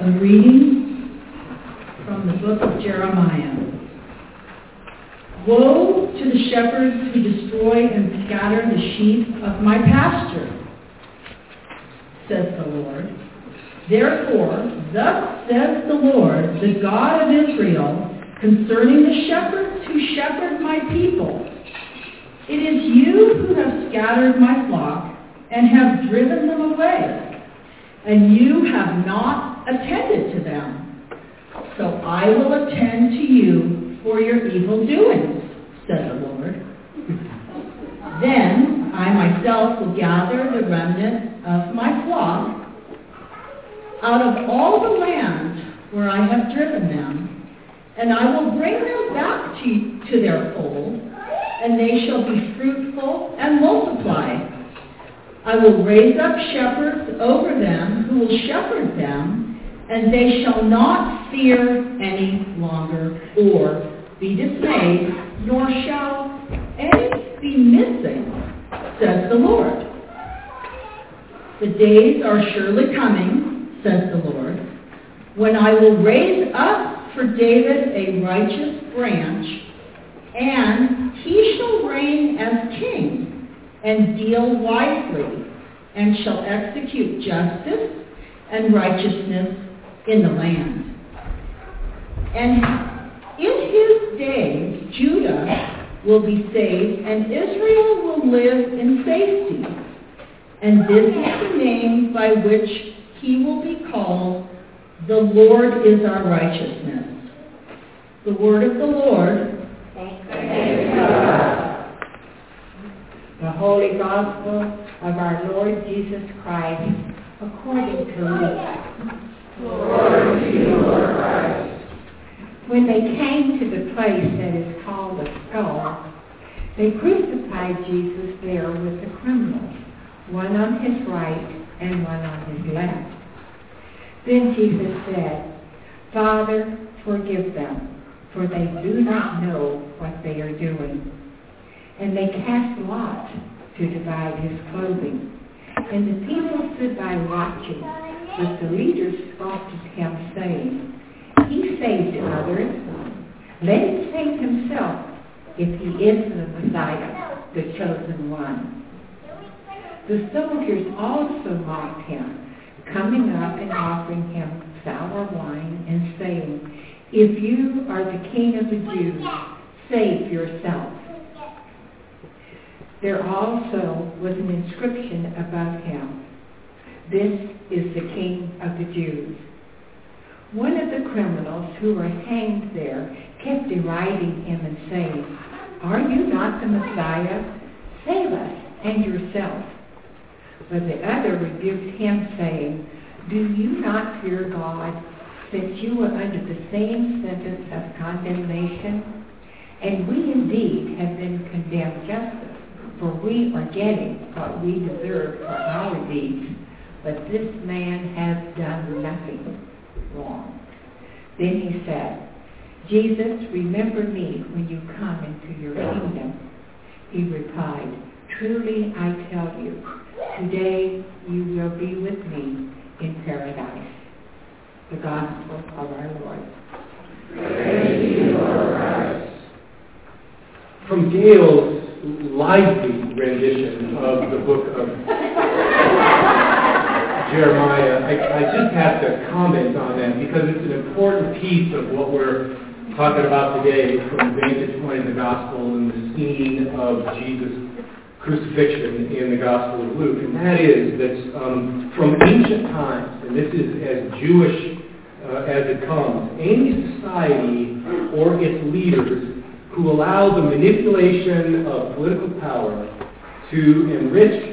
A reading from the book of Jeremiah. Woe to the shepherds who destroy and scatter the sheep of my pasture, says the Lord. Therefore, thus says the Lord, the God of Israel, concerning the shepherds who shepherd my people. It is you who have scattered my flock and have driven them away, and you have not attended to them. So I will attend to you for your evil doings, said the Lord. Then I myself will gather the remnant of my flock out of all the land where I have driven them, and I will bring them back to, to their fold, and they shall be fruitful and multiply. I will raise up shepherds over them who will shepherd them, and they shall not fear any longer or be dismayed, nor shall any be missing, says the Lord. The days are surely coming, says the Lord, when I will raise up for David a righteous branch, and he shall reign as king and deal wisely, and shall execute justice and righteousness in the land. And in his days Judah will be saved, and Israel will live in safety. And this is the name by which he will be called, The Lord is our righteousness. The word of the Lord. The Holy Gospel of our Lord Jesus Christ according to Luke. Glory to you, Lord Christ. When they came to the place that is called the skull, they crucified Jesus there with the criminals, one on his right and one on his left. Then Jesus said, Father, forgive them, for they do not know what they are doing. And they cast lots to divide his clothing. And the people stood by watching, but the leaders scoffed at him, saying, He saved others. Let him save himself if he is the Messiah, the chosen one. The soldiers also mocked him, coming up and offering him sour wine and saying, If you are the king of the Jews, save yourself. There also was an inscription above him, This is the King of the Jews. One of the criminals who were hanged there kept deriding him and saying, Are you not the Messiah? Save us and yourself. But the other rebuked him, saying, Do you not fear God, since you are under the same sentence of condemnation? And we indeed have been condemned justly for we are getting what we deserve for our deeds, but this man has done nothing wrong. Then he said, Jesus, remember me when you come into your kingdom. He replied, Truly I tell you, today you will be with me in paradise. The Gospel of our Lord. Praise you, Lord Christ. From Gail's lively rendition of the book of Jeremiah, I, I, just have to comment on that because it's an important piece of what we're talking about today from the vantage point of the gospel and the scene of Jesus' crucifixion in the Gospel of Luke. And that is that um, from ancient times, and this is as Jewish uh, as it comes, any society or its leaders who allow the manipulation of political power to enrich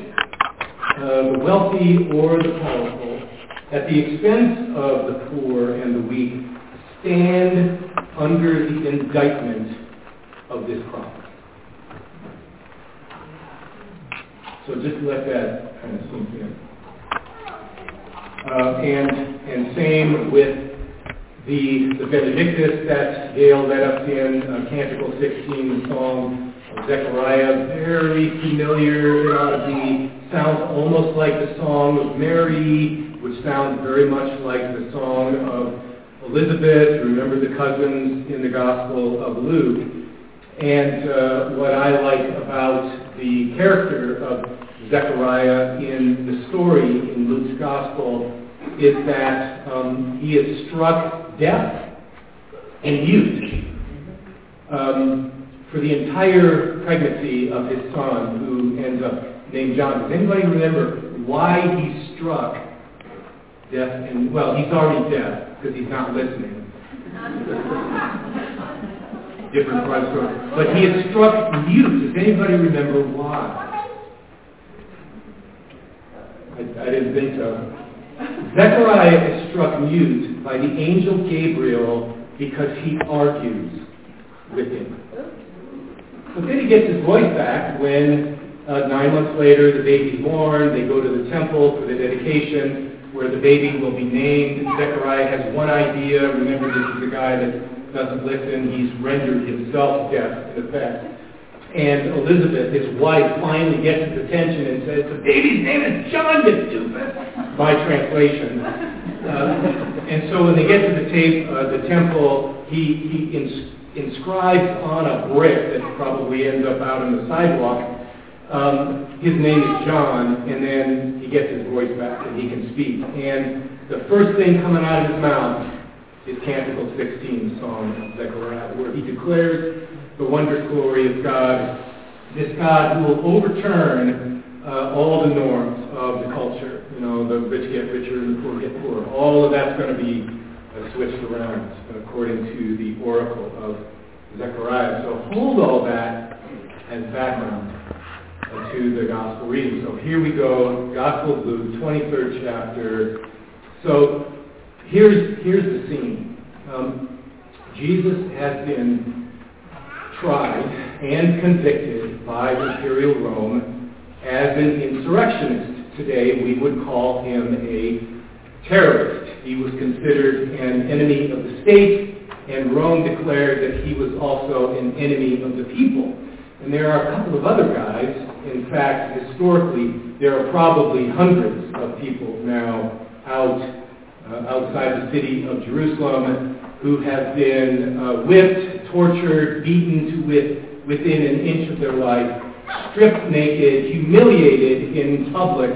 the wealthy or the powerful at the expense of the poor and the weak stand under the indictment of this crime. So just let that kind of sink in. Uh, and, and same with the, the Benedictus that Gail led us in, uh, Canticle 16, the of Zechariah, very familiar. It ought to be, sounds almost like the song of Mary, which sounds very much like the song of Elizabeth. Remember the cousins in the Gospel of Luke. And uh, what I like about the character of Zechariah in the story in Luke's Gospel is that um, he is struck deaf and mute um, for the entire pregnancy of his son, who ends up named John. Does anybody remember why he's struck deaf and, well, he's already deaf because he's not listening. Different part story. But he is struck mute. Does anybody remember why? I, I didn't think so. Zechariah is struck mute by the angel Gabriel because he argues with him. But then he gets his voice back when uh, nine months later the baby's born. They go to the temple for the dedication where the baby will be named. Zechariah has one idea. Remember, this is a guy that doesn't listen. He's rendered himself deaf, in effect. And Elizabeth, his wife, finally gets his attention and says, the baby's name is John, you stupid, by translation. Uh, and so when they get to the tape, uh, the temple, he, he ins- inscribes on a brick that probably ends up out on the sidewalk, um, his name is John, and then he gets his voice back and he can speak. And the first thing coming out of his mouth is Canticle 16, the song of Zechariah, where he declares the wondrous glory of God, this God who will overturn uh, all the norms of the culture. You know, the rich get richer and the poor get poorer. All of that's going to be uh, switched around according to the oracle of Zechariah. So hold all that as background to the gospel reading. So here we go, Gospel of Luke, 23rd chapter. So here's, here's the scene. Um, Jesus has been tried and convicted by imperial Rome as an insurrectionist. Today we would call him a terrorist. He was considered an enemy of the state, and Rome declared that he was also an enemy of the people. And there are a couple of other guys. In fact, historically, there are probably hundreds of people now out uh, outside the city of Jerusalem who have been uh, whipped, tortured, beaten to with, within an inch of their life, stripped naked, humiliated in public,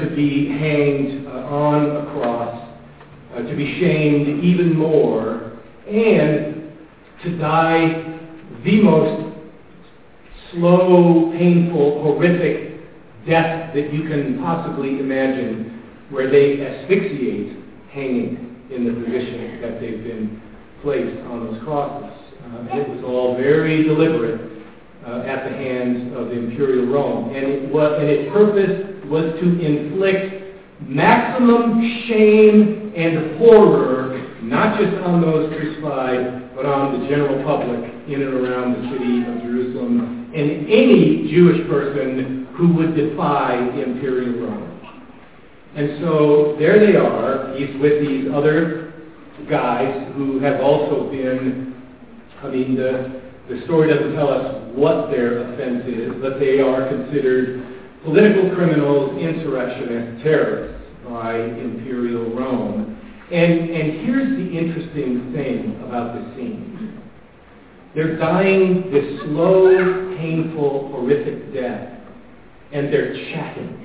to be hanged uh, on a cross, uh, to be shamed even more, and to die the most slow, painful, horrific death that you can possibly imagine, where they asphyxiate hanging in the position that they've been placed on those crosses. Uh, it was all very deliberate uh, at the hands of imperial Rome, and it was, and its purpose was to inflict maximum shame and horror, not just on those crucified, but on the general public in and around the city of Jerusalem, and any Jewish person who would defy imperial Rome. And so there they are. He's with these other guys who have also been, I mean, the, the story doesn't tell us what their offense is, but they are considered political criminals, insurrectionists, terrorists by imperial Rome. And, and here's the interesting thing about this scene. They're dying this slow, painful, horrific death, and they're chatting.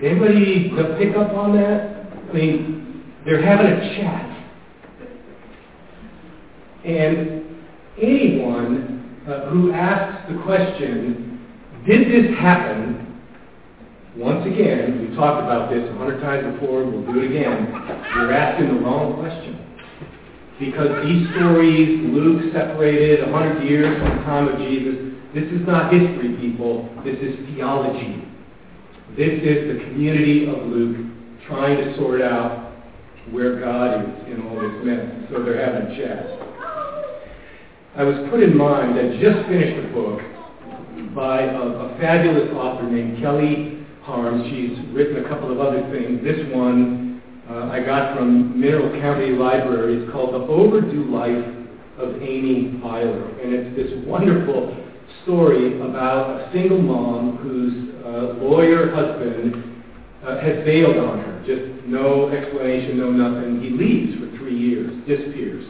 Anybody pick up on that? I mean, they're having a chat. And anyone uh, who asks the question, did this happen? Once again, we talked about this a hundred times before, we'll do it again. You're asking the wrong question. Because these stories, Luke separated a hundred years from the time of Jesus, this is not history, people. This is theology. This is the community of Luke trying to sort out where God is in all this mess. So they're having chats. I was put in mind, I just finished a book by a, a fabulous author named Kelly Harms. She's written a couple of other things. This one uh, I got from Mineral County Library. It's called The Overdue Life of Amy Byler. And it's this wonderful story about a single mom whose uh, lawyer husband uh, has bailed on her. Just no explanation, no nothing. He leaves for three years, disappears.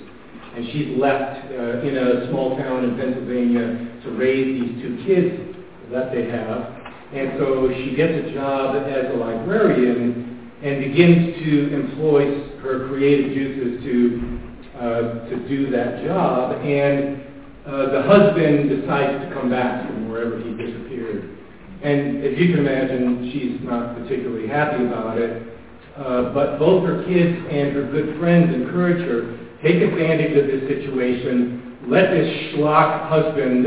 And she's left uh, in a small town in Pennsylvania to raise these two kids that they have. And so she gets a job as a librarian and begins to employ her creative juices to uh, to do that job. And uh, the husband decides to come back from wherever he disappeared. And as you can imagine, she's not particularly happy about it. Uh, but both her kids and her good friends encourage her, take advantage of this situation, let this schlock husband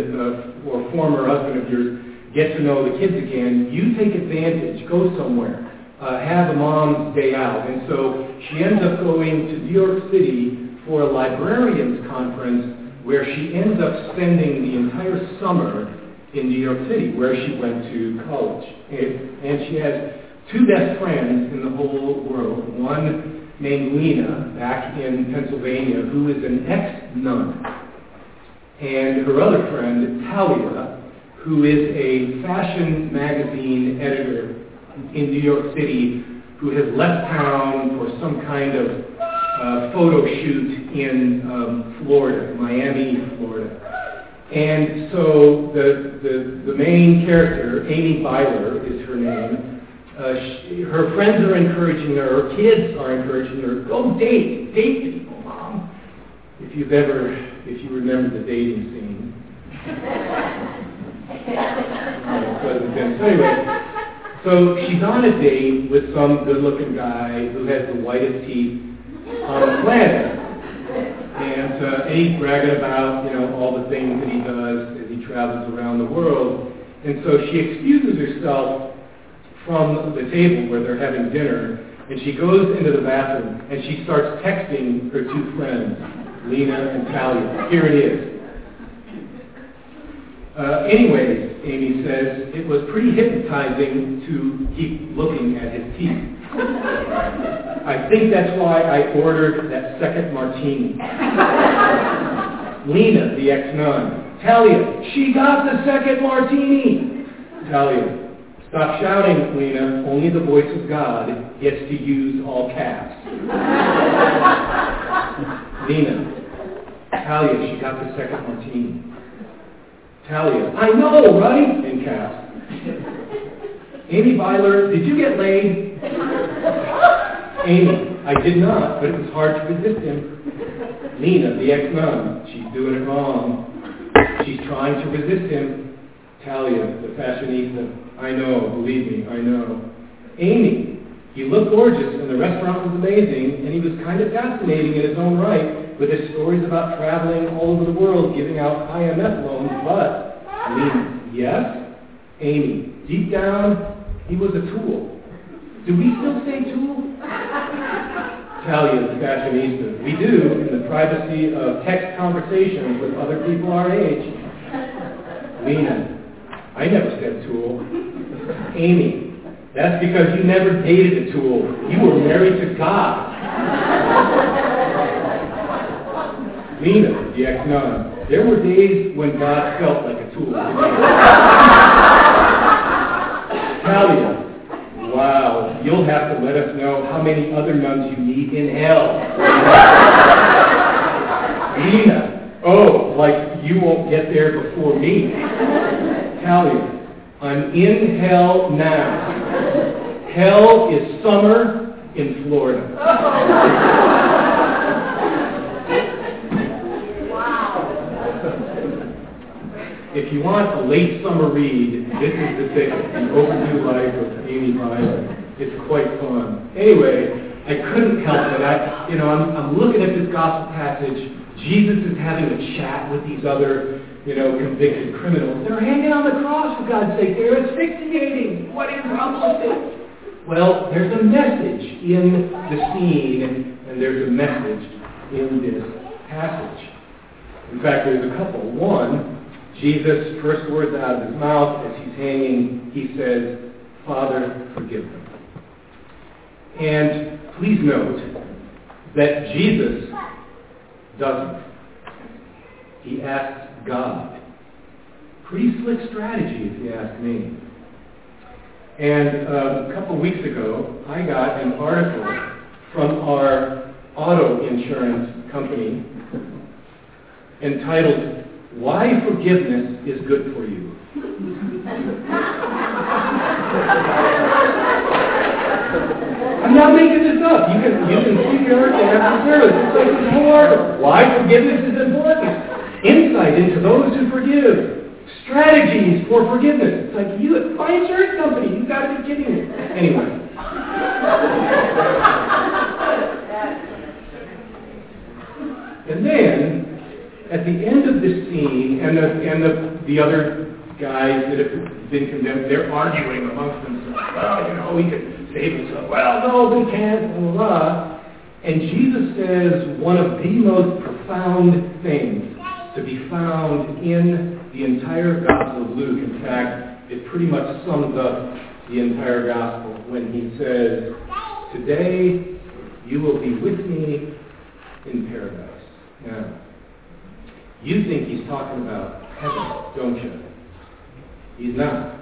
or former husband of yours get to know the kids again. You take advantage, go somewhere, uh, have a mom's day out. And so she ends up going to New York City for a librarians conference where she ends up spending the entire summer in New York City, where she went to college. And, and she has two best friends in the whole world. One named Lena, back in Pennsylvania, who is an ex-nun. And her other friend, Talia, who is a fashion magazine editor in New York City, who has left town for some kind of uh, photo shoot in um, Florida, Miami, Florida. And so the, the, the main character, Amy Byler is her name, uh, she, her friends are encouraging her, her kids are encouraging her, go date, date people, mom. If you've ever, if you remember the dating scene. so anyway, so she's on a date with some good-looking guy who has the whitest teeth on the planet. And, uh, and he's bragging about, you know, all the things that he does as he travels around the world. And so she excuses herself from the table where they're having dinner, and she goes into the bathroom, and she starts texting her two friends, Lena and Talia. Here it is. Uh, anyways, Amy says, it was pretty hypnotizing to keep looking at his teeth. I think that's why I ordered that second martini. Lena, the ex-nun. Talia, she got the second martini. Talia, stop shouting, Lena. Only the voice of God gets to use all caps. Lena, Talia, she got the second martini. Talia, I know, right? In caps. Amy Byler, did you get laid? Amy, I did not, but it was hard to resist him. Nina, the ex-nun, she's doing it wrong. She's trying to resist him. Talia, the fashionista, I know, believe me, I know. Amy, he looked gorgeous and the restaurant was amazing and he was kind of fascinating in his own right with his stories about traveling all over the world giving out IMF loans, but, Nina, yes? Amy, deep down, he was a tool. Do we still say tool? Talia, the fashionista. We do in the privacy of text conversations with other people our age. Lena, I never said tool. Amy, that's because you never dated a tool. You were married to God. Lena, the ex-nun, there were days when God felt like a tool. Talia, wow, you'll have to let us know how many other nuns you meet in hell. Nina, oh, like you won't get there before me. Talia, I'm in hell now. Hell is summer in Florida. wow. If you want a late summer read, this is the ticket, The Overdue Life of Amy Byler. It's quite fun. Anyway, I couldn't help it. I, you know, I'm, I'm looking at this gospel passage. Jesus is having a chat with these other, you know, convicted criminals. They're hanging on the cross, for God's sake. They're asphyxiating. What is wrong with it? Well, there's a message in the scene, and there's a message in this passage. In fact, there's a couple. One, Jesus' first words out of his mouth as he's hanging, he says, Father, forgive them. And please note that Jesus doesn't. He asks God. Pretty slick strategy, if you ask me. And um, a couple weeks ago, I got an article from our auto insurance company entitled, Why Forgiveness is Good for You. I'm not making this up. You can, you can it out after service. It's like. Why forgiveness is important. Insight into those who forgive. Strategies for forgiveness. It's like you, my insurance company. you've got to be kidding me. Anyway. And then, at the end of this scene, and the, and the, the other guys that have been condemned, they're arguing amongst themselves. Well, you know, we could save himself. Well, no, we can't, blah, blah, blah. And Jesus says one of the most profound things to be found in the entire Gospel of Luke. In fact, it pretty much sums up the entire Gospel when he says, Today you will be with me in paradise. Now, you think he's talking about heaven, don't you? He's not.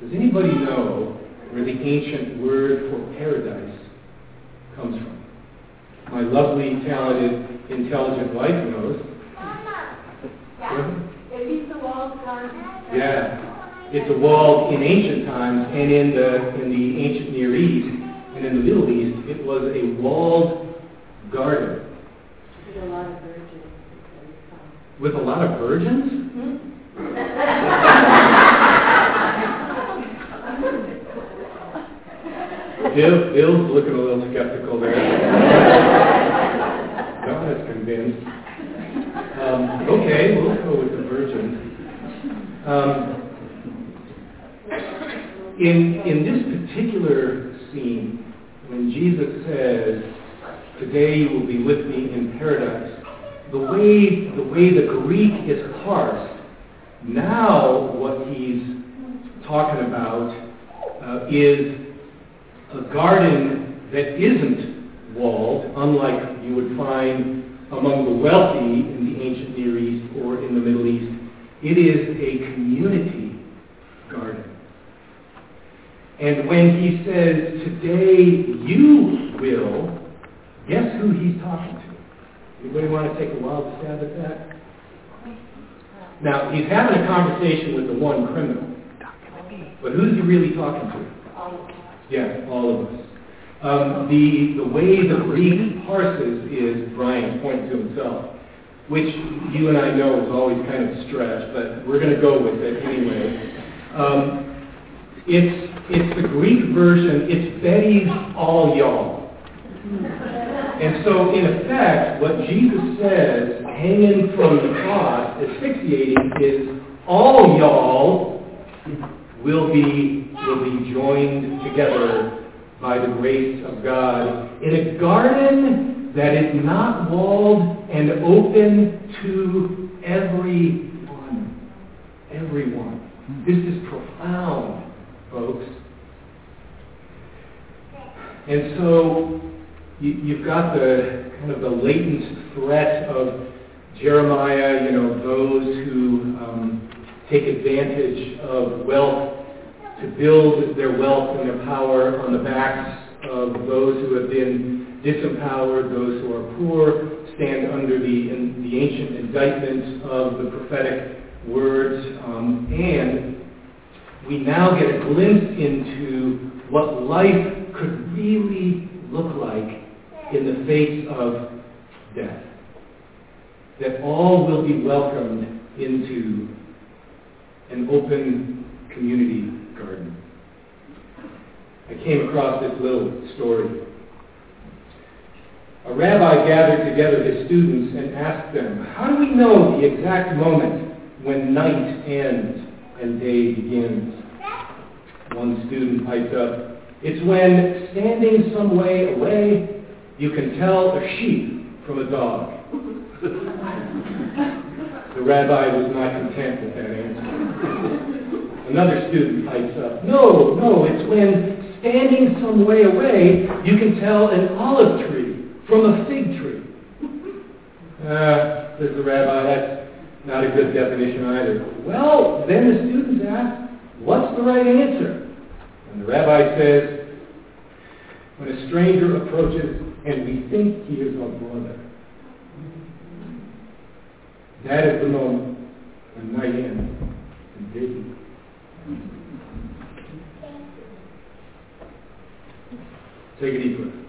Does anybody know where the ancient word for paradise comes from? My lovely, talented, intelligent wife knows. Yeah. It the walled garden. Yeah. It's a wall in ancient times and in the in the ancient Near East and in the Middle East it was a walled garden. With a lot of virgins. With a lot of virgins? Hmm. Bill, Bill's looking a little skeptical there. Donna's convinced. Um, okay, we'll go with the virgins. Um, in, in this particular scene, when Jesus says, Today you will be with me in paradise, the way the, way the Greek is parsed, now what he's talking about uh, is a garden that isn't walled, unlike you would find among the wealthy in the ancient Near East or in the Middle East. It is a community garden. And when he says, today you will, guess who he's talking to? Anybody want to take a wild stab at that? Now, he's having a conversation with the one criminal. But who's he really talking to? Yeah, all of us. Um, the, the way the Greek parses is Brian's point to himself, which you and I know is always kind of a stretch, but we're going to go with it anyway. Um, it's, it's the Greek version, it's Betty's all y'all. And so, in effect, what Jesus says, hanging from the cross, asphyxiating, is all y'all will be, will be joined together by the grace of God in a garden that is not walled and open to everyone. Everyone. This is profound, folks. And so you, you've got the kind of the latent threat of Jeremiah, you know, those who um, take advantage of wealth to build their wealth and their power on the backs of those who have been disempowered, those who are poor, stand under the, the ancient indictment of the prophetic words, um, and we now get a glimpse into what life could really look like in the face of death. That all will be welcomed into an open community garden. I came across this little story. A rabbi gathered together his students and asked them, How do we know the exact moment when night ends and day begins? One student piped up, It's when, standing some way away, you can tell a sheep from a dog. the rabbi was not content with that answer. Another student pipes up, No, no, it's when, standing some way away, you can tell an olive tree from a fig tree. Uh, says the rabbi, that's not a good definition either. Well, then the students ask, what's the right answer? The rabbi says, when a stranger approaches and we think he is our brother, that is the moment when night ends and day. Take a deep breath.